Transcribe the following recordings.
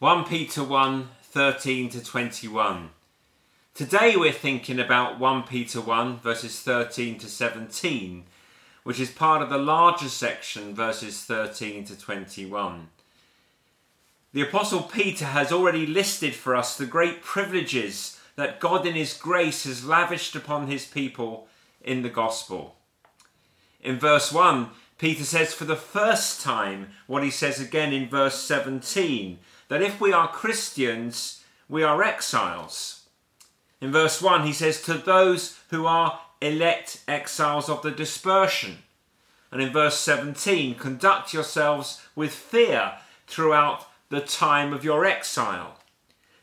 1 Peter 1 13 to 21. Today we're thinking about 1 Peter 1 verses 13 to 17, which is part of the larger section verses 13 to 21. The Apostle Peter has already listed for us the great privileges that God in His grace has lavished upon His people in the gospel. In verse 1, Peter says for the first time what he says again in verse 17 that if we are Christians, we are exiles. In verse 1, he says, To those who are elect exiles of the dispersion. And in verse 17, conduct yourselves with fear throughout the time of your exile.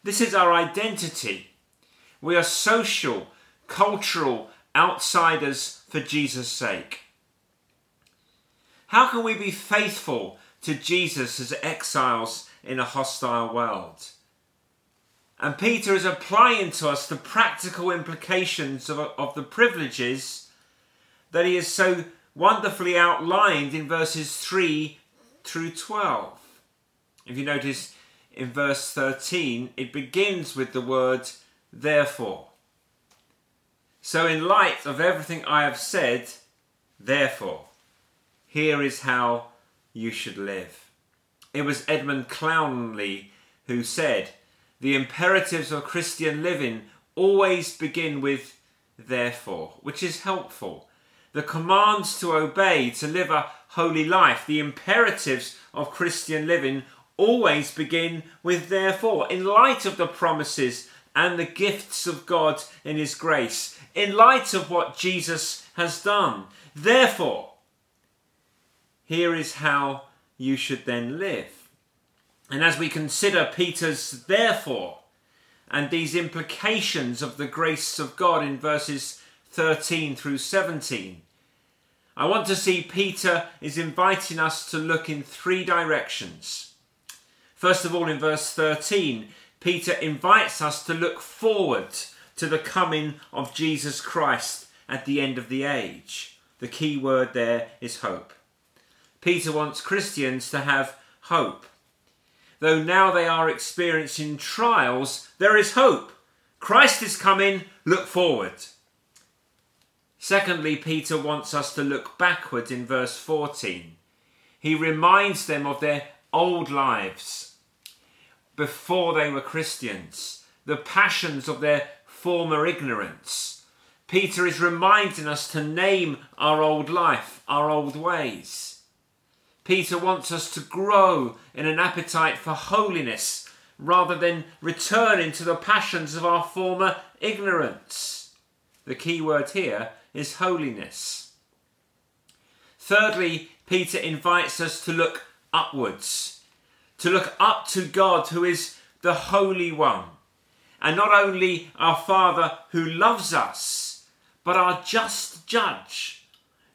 This is our identity. We are social, cultural outsiders for Jesus' sake. How can we be faithful to Jesus as exiles in a hostile world? And Peter is applying to us the practical implications of, of the privileges that he has so wonderfully outlined in verses 3 through 12. If you notice in verse 13, it begins with the word therefore. So, in light of everything I have said, therefore here is how you should live. It was Edmund Clowney who said, The imperatives of Christian living always begin with therefore, which is helpful. The commands to obey, to live a holy life, the imperatives of Christian living always begin with therefore, in light of the promises and the gifts of God in His grace, in light of what Jesus has done. Therefore, here is how you should then live. And as we consider Peter's therefore and these implications of the grace of God in verses 13 through 17, I want to see Peter is inviting us to look in three directions. First of all, in verse 13, Peter invites us to look forward to the coming of Jesus Christ at the end of the age. The key word there is hope. Peter wants Christians to have hope. Though now they are experiencing trials, there is hope. Christ is coming, look forward. Secondly, Peter wants us to look backward in verse 14. He reminds them of their old lives before they were Christians, the passions of their former ignorance. Peter is reminding us to name our old life, our old ways. Peter wants us to grow in an appetite for holiness rather than returning to the passions of our former ignorance. The key word here is holiness. Thirdly, Peter invites us to look upwards, to look up to God who is the Holy One, and not only our Father who loves us, but our just judge,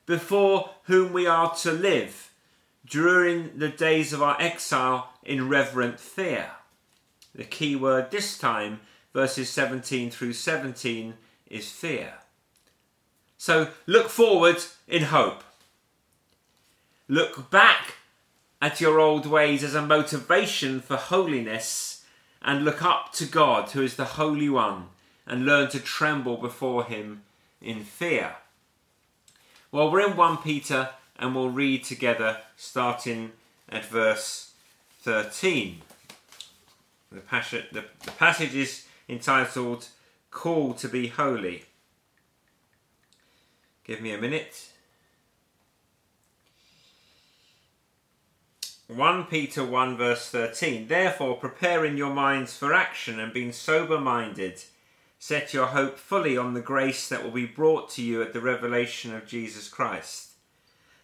before whom we are to live during the days of our exile in reverent fear. The key word this time, verses 17 through 17, is fear. So look forward in hope. Look back at your old ways as a motivation for holiness and look up to God, who is the Holy One, and learn to tremble before Him in fear. Well, we're in 1 Peter and we'll read together starting at verse 13. The passage, the, the passage is entitled Call to be Holy. Give me a minute. 1 Peter 1 verse 13. Therefore, preparing your minds for action and being sober minded, set your hope fully on the grace that will be brought to you at the revelation of Jesus Christ.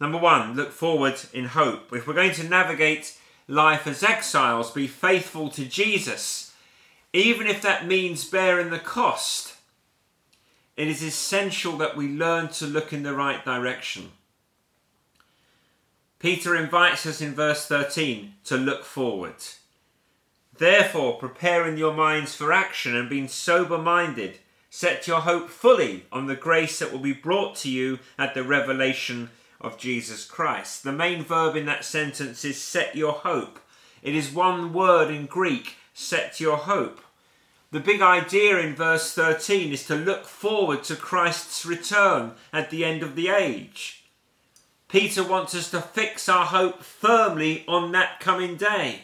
Number one, look forward in hope. If we're going to navigate life as exiles, be faithful to Jesus, even if that means bearing the cost. It is essential that we learn to look in the right direction. Peter invites us in verse 13 to look forward. Therefore, preparing your minds for action and being sober minded, set your hope fully on the grace that will be brought to you at the revelation of Jesus Christ. The main verb in that sentence is set your hope. It is one word in Greek, set your hope. The big idea in verse 13 is to look forward to Christ's return at the end of the age. Peter wants us to fix our hope firmly on that coming day.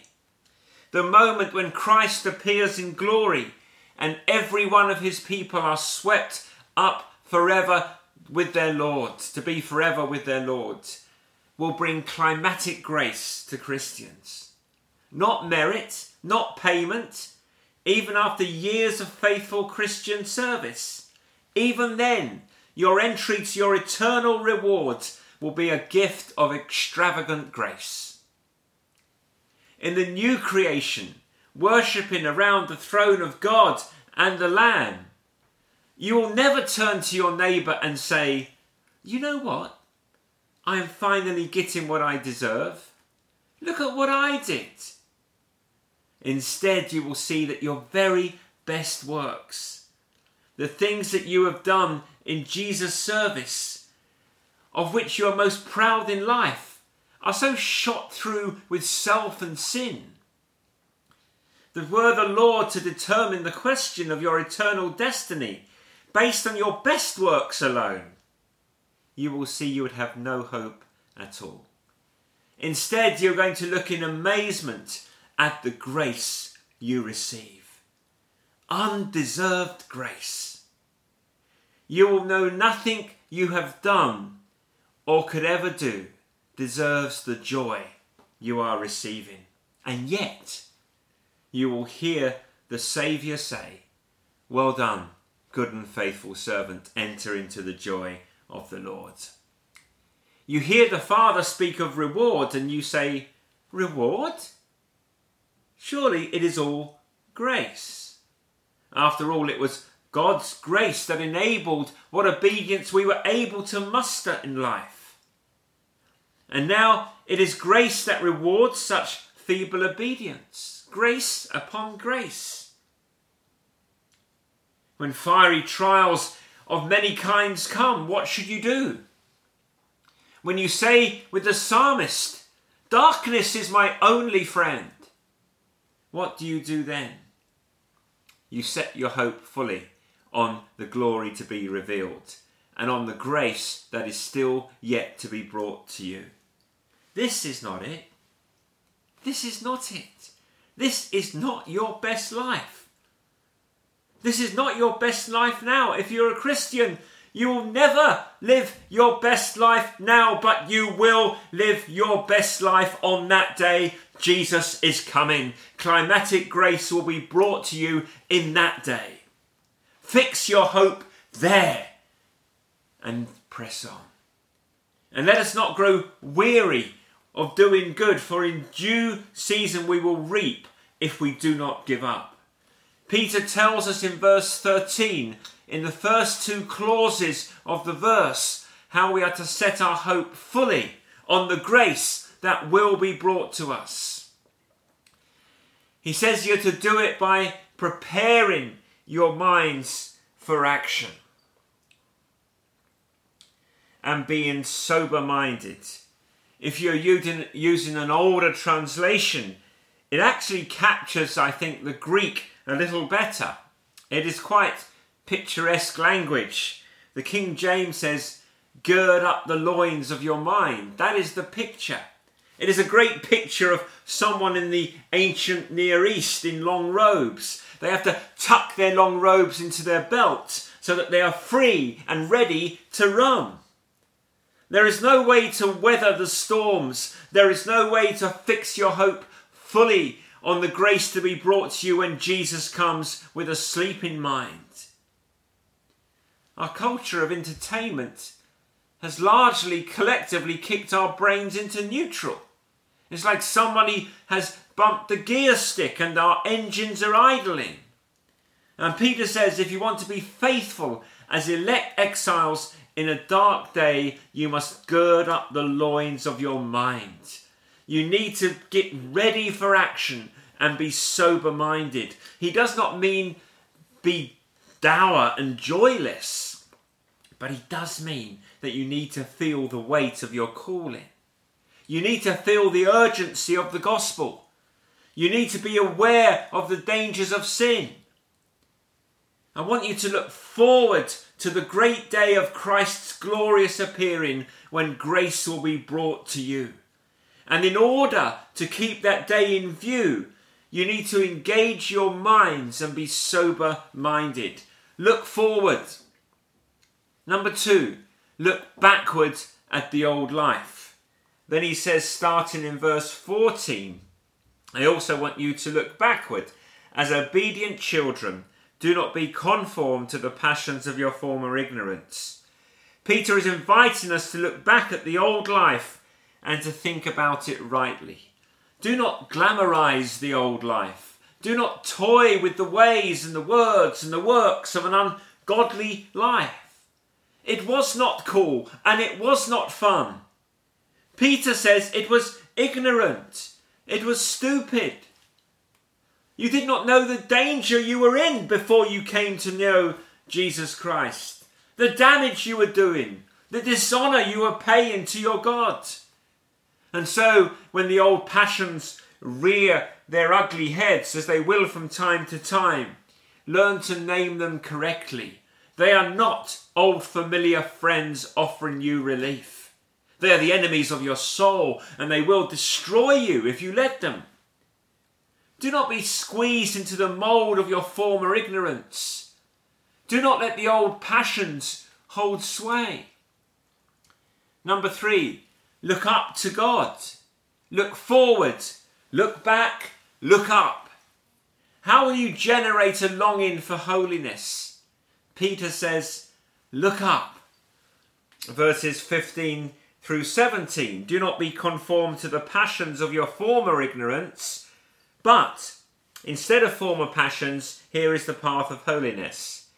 The moment when Christ appears in glory and every one of his people are swept up forever with their Lord, to be forever with their Lord, will bring climatic grace to Christians. Not merit, not payment, even after years of faithful Christian service. Even then, your entry to your eternal rewards will be a gift of extravagant grace. In the new creation, worshipping around the throne of God and the Lamb, you will never turn to your neighbour and say, You know what? I am finally getting what I deserve. Look at what I did. Instead, you will see that your very best works, the things that you have done in Jesus' service, of which you are most proud in life, are so shot through with self and sin that were the Lord to determine the question of your eternal destiny, based on your best works alone, you will see you would have no hope at all. Instead, you're going to look in amazement at the grace you receive. Undeserved grace. You will know nothing you have done or could ever do deserves the joy you are receiving. And yet, you will hear the Saviour say, Well done, good and faithful servant, enter into the joy of the Lord. You hear the Father speak of reward and you say, Reward? Surely it is all grace. After all, it was God's grace that enabled what obedience we were able to muster in life. And now it is grace that rewards such feeble obedience. Grace upon grace when fiery trials of many kinds come, what should you do? When you say with the psalmist, Darkness is my only friend, what do you do then? You set your hope fully on the glory to be revealed and on the grace that is still yet to be brought to you. This is not it. This is not it. This is not your best life. This is not your best life now. If you're a Christian, you will never live your best life now, but you will live your best life on that day. Jesus is coming. Climatic grace will be brought to you in that day. Fix your hope there and press on. And let us not grow weary of doing good, for in due season we will reap if we do not give up. Peter tells us in verse 13, in the first two clauses of the verse, how we are to set our hope fully on the grace that will be brought to us. He says you're to do it by preparing your minds for action and being sober minded. If you're using, an older translation, it actually captures, I think, the Greek a little better. It is quite picturesque language. The King James says, Gird up the loins of your mind. That is the picture. It is a great picture of someone in the ancient Near East in long robes. They have to tuck their long robes into their belt so that they are free and ready to run. There is no way to weather the storms. There is no way to fix your hope fully on the grace to be brought to you when Jesus comes with a sleeping mind. Our culture of entertainment has largely collectively kicked our brains into neutral. It's like somebody has bumped the gear stick and our engines are idling. And Peter says if you want to be faithful as elect exiles in a dark day, you must gird up the loins of your mind. You need to get ready for action and be sober minded. He does not mean be dour and joyless, but he does mean that you need to feel the weight of your calling. You need to feel the urgency of the gospel. You need to be aware of the dangers of sin. I want you to look forward to the great day of Christ's glorious appearing when grace will be brought to you. And in order to keep that day in view, you need to engage your minds and be sober minded. Look forward. Number two, look backwards at the old life. Then he says, starting in verse 14, I also want you to look backward. As obedient children, do not be conformed to the passions of your former ignorance. Peter is inviting us to look back at the old life and to think about it rightly. Do not glamorize the old life. Do not toy with the ways and the words and the works of an ungodly life. It was not cool and it was not fun. Peter says it was ignorant, it was stupid. You did not know the danger you were in before you came to know Jesus Christ, the damage you were doing, the dishonour you were paying to your God. And so, when the old passions rear their ugly heads, as they will from time to time, learn to name them correctly they are not old familiar friends offering you relief. They are the enemies of your soul, and they will destroy you if you let them. Do not be squeezed into the mould of your former ignorance. Do not let the old passions hold sway. Number three, look up to God. Look forward. Look back. Look up. How will you generate a longing for holiness? Peter says, Look up. Verses 15 through 17 Do not be conformed to the passions of your former ignorance, but instead of former passions, here is the path of holiness.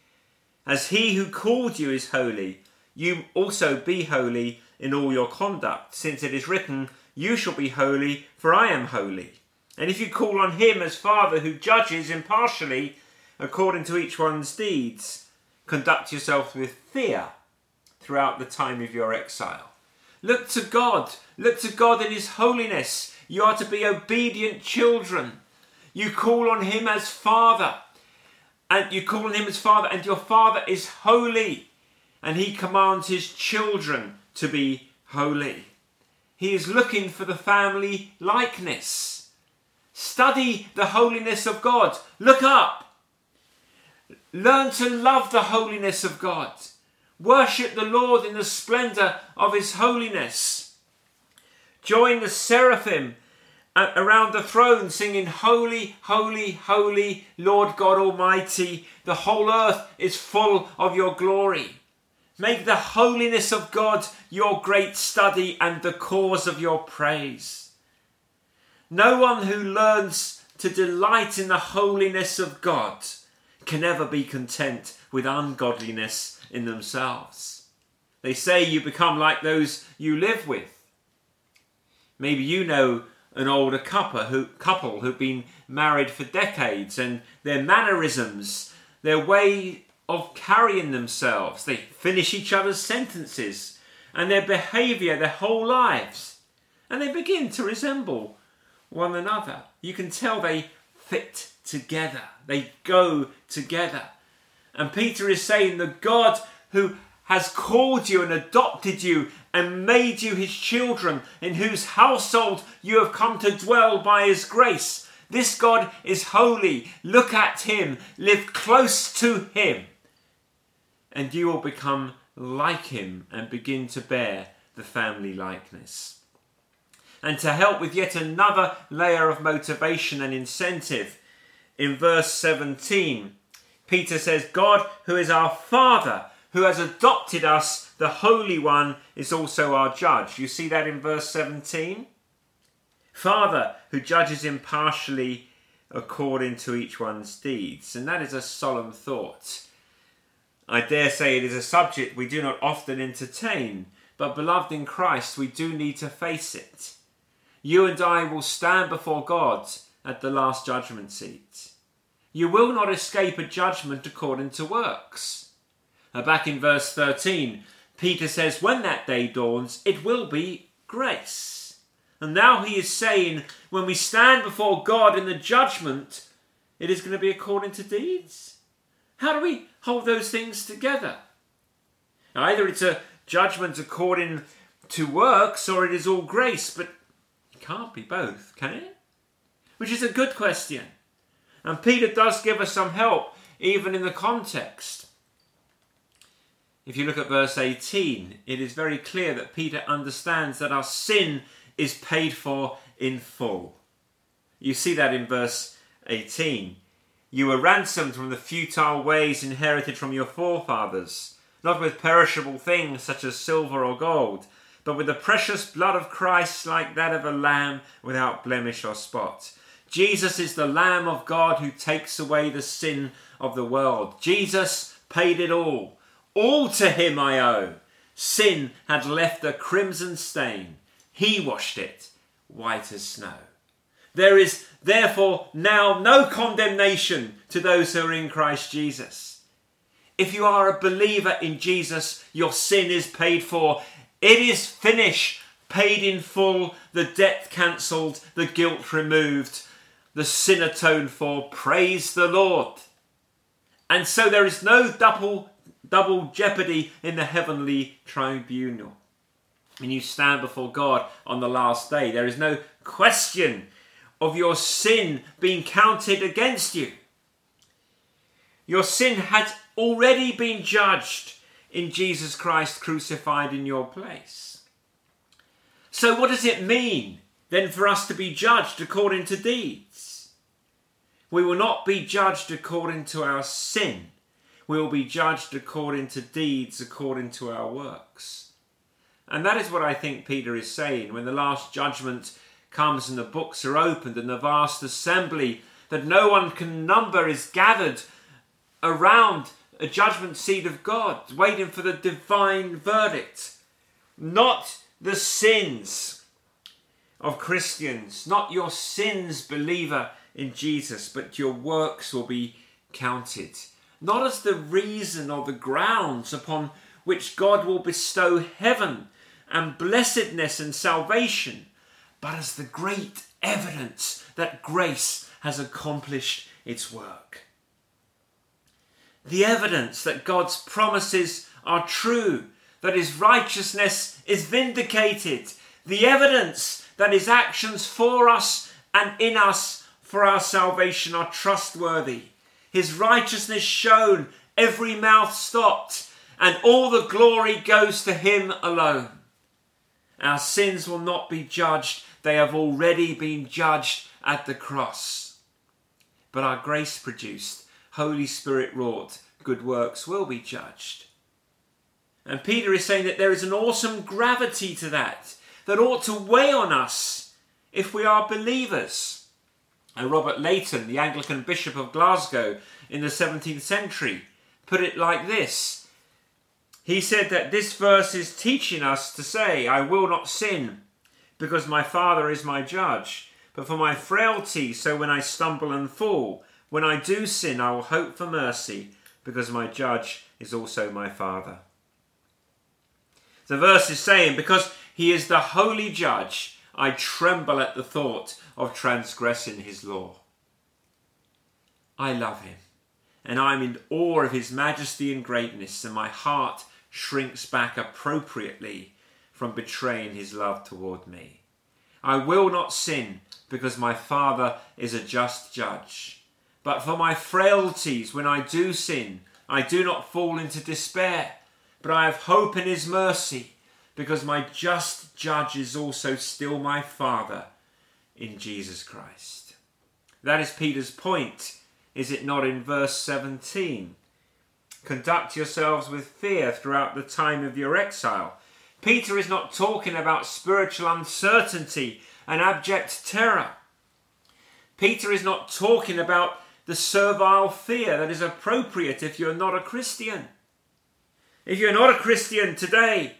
As he who called you is holy, you also be holy in all your conduct, since it is written, You shall be holy, for I am holy. And if you call on him as Father who judges impartially according to each one's deeds, Conduct yourself with fear throughout the time of your exile. Look to God. Look to God in His holiness. You are to be obedient children. You call on Him as Father. And you call on Him as Father, and your Father is holy. And He commands His children to be holy. He is looking for the family likeness. Study the holiness of God. Look up. Learn to love the holiness of God. Worship the Lord in the splendour of His holiness. Join the seraphim around the throne singing, Holy, Holy, Holy, Lord God Almighty. The whole earth is full of your glory. Make the holiness of God your great study and the cause of your praise. No one who learns to delight in the holiness of God can ever be content with ungodliness in themselves. They say you become like those you live with. Maybe you know an older couple who couple who've been married for decades and their mannerisms, their way of carrying themselves, they finish each other's sentences and their behaviour their whole lives. And they begin to resemble one another. You can tell they fit together. They go together. And Peter is saying the God who has called you and adopted you and made you his children, in whose household you have come to dwell by his grace. This God is holy. Look at him. Live close to him. And you will become like him and begin to bear the family likeness. And to help with yet another layer of motivation and incentive, in verse 17, Peter says, God, who is our Father, who has adopted us, the Holy One, is also our judge. You see that in verse 17? Father, who judges impartially according to each one's deeds. And that is a solemn thought. I dare say it is a subject we do not often entertain, but beloved in Christ, we do need to face it. You and I will stand before God at the last judgment seat. You will not escape a judgment according to works. Now back in verse 13, Peter says, When that day dawns, it will be grace. And now he is saying, when we stand before God in the judgment, it is going to be according to deeds. How do we hold those things together? Now, either it's a judgment according to works or it is all grace, but it can't be both, can it? Which is a good question. And Peter does give us some help, even in the context. If you look at verse 18, it is very clear that Peter understands that our sin is paid for in full. You see that in verse 18. You were ransomed from the futile ways inherited from your forefathers, not with perishable things such as silver or gold, but with the precious blood of Christ, like that of a lamb without blemish or spot. Jesus is the Lamb of God who takes away the sin of the world. Jesus paid it all. All to him I owe. Sin had left a crimson stain. He washed it white as snow. There is therefore now no condemnation to those who are in Christ Jesus. If you are a believer in Jesus, your sin is paid for. It is finished, paid in full, the debt cancelled, the guilt removed, the sin atoned for. Praise the Lord. And so there is no double double jeopardy in the heavenly tribunal. When you stand before God on the last day, there is no question of your sin being counted against you. Your sin had already been judged in Jesus Christ crucified in your place. So, what does it mean then for us to be judged according to deeds? We will not be judged according to our sin, we will be judged according to deeds, according to our works. And that is what I think Peter is saying when the last judgment comes and the books are opened and the vast assembly that no one can number is gathered around a judgment seat of God, waiting for the divine verdict. Not the sins of Christians, not your sins, believer in Jesus, but your works will be counted. Not as the reason or the grounds upon which God will bestow heaven and blessedness and salvation, but as the great evidence that grace has accomplished its work. The evidence that God's promises are true, that his righteousness is vindicated, the evidence that his actions for us and in us for our salvation are trustworthy, his righteousness shown, every mouth stopped, and all the glory goes to him alone. Our sins will not be judged they have already been judged at the cross. But our grace produced, Holy Spirit wrought, good works will be judged. And Peter is saying that there is an awesome gravity to that that ought to weigh on us if we are believers. And Robert Leighton, the Anglican Bishop of Glasgow in the 17th century, put it like this. He said that this verse is teaching us to say, I will not sin because my Father is my judge, but for my frailty, so when I stumble and fall, when I do sin, I will hope for mercy, because my judge is also my Father. The verse is saying, Because he is the holy judge, I tremble at the thought of transgressing his law. I love him, and I am in awe of his majesty and greatness, and my heart shrinks back appropriately from betraying his love toward me. I will not sin because my Father is a just judge. But for my frailties, when I do sin, I do not fall into despair, but I have hope in his mercy, because my just judge is also still my Father in Jesus Christ. That is Peter's point, is it not, in verse 17? Conduct yourselves with fear throughout the time of your exile. Peter is not talking about spiritual uncertainty and abject terror. Peter is not talking about the servile fear that is appropriate if you're not a Christian. If you're not a Christian today,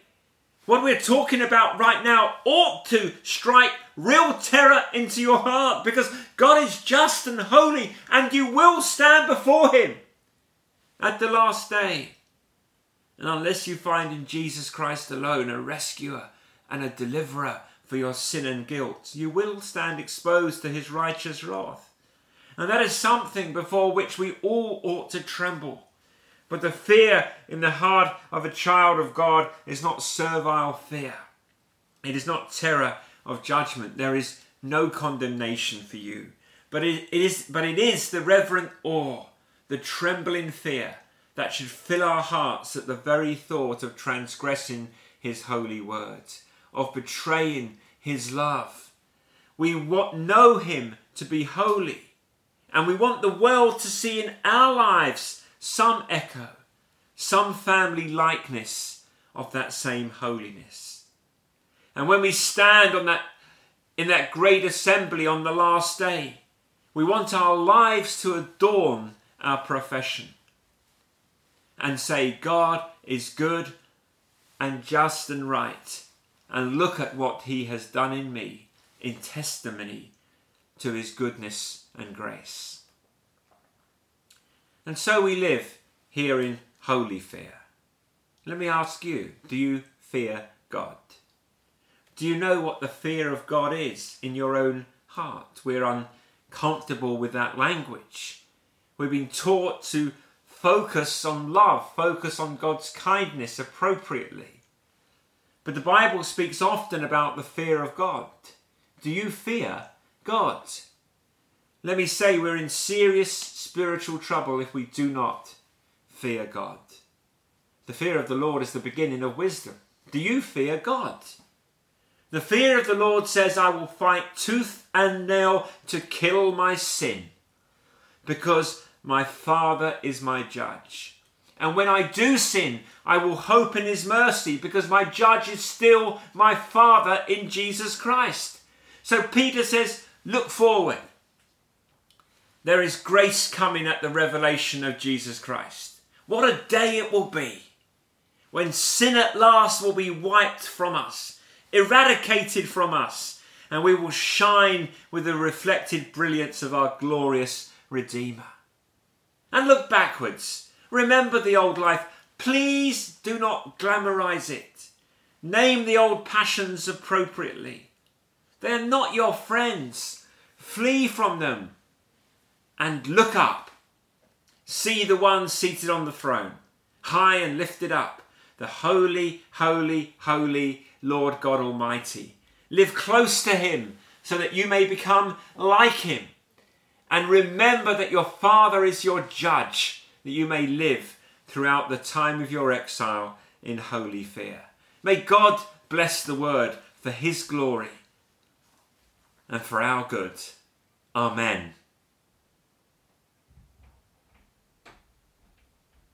what we're talking about right now ought to strike real terror into your heart because God is just and holy and you will stand before Him at the last day. And unless you find in Jesus Christ alone a rescuer and a deliverer for your sin and guilt, you will stand exposed to His righteous wrath. And that is something before which we all ought to tremble. But the fear in the heart of a child of God is not servile fear. It is not terror of judgment. There is no condemnation for you. But it, it is but it is the reverent awe, the trembling fear that should fill our hearts at the very thought of transgressing his holy words, of betraying his love. We want, know him to be holy and we want the world to see in our lives some echo, some family likeness of that same holiness. And when we stand on that in that great assembly on the last day, we want our lives to adorn our profession and say, God is good and just and right, and look at what He has done in me in testimony to His goodness and grace. And so we live here in holy fear. Let me ask you do you fear God? Do you know what the fear of God is in your own heart? We're uncomfortable with that language. We've been taught to focus on love, focus on God's kindness appropriately. But the Bible speaks often about the fear of God. Do you fear God? Let me say we're in serious spiritual trouble if we do not fear God. The fear of the Lord is the beginning of wisdom. Do you fear God? The fear of the Lord says, I will fight tooth and nail to kill my sin because my Father is my judge. And when I do sin, I will hope in His mercy because my judge is still my Father in Jesus Christ. So Peter says, Look forward. There is grace coming at the revelation of Jesus Christ. What a day it will be when sin at last will be wiped from us, eradicated from us, and we will shine with the reflected brilliance of our glorious Redeemer. And look backwards. Remember the old life. Please do not glamorize it. Name the old passions appropriately. They are not your friends. Flee from them and look up. See the one seated on the throne, high and lifted up, the holy, holy, holy Lord God Almighty. Live close to him so that you may become like him. And remember that your Father is your judge, that you may live throughout the time of your exile in holy fear. May God bless the word for his glory and for our good. Amen.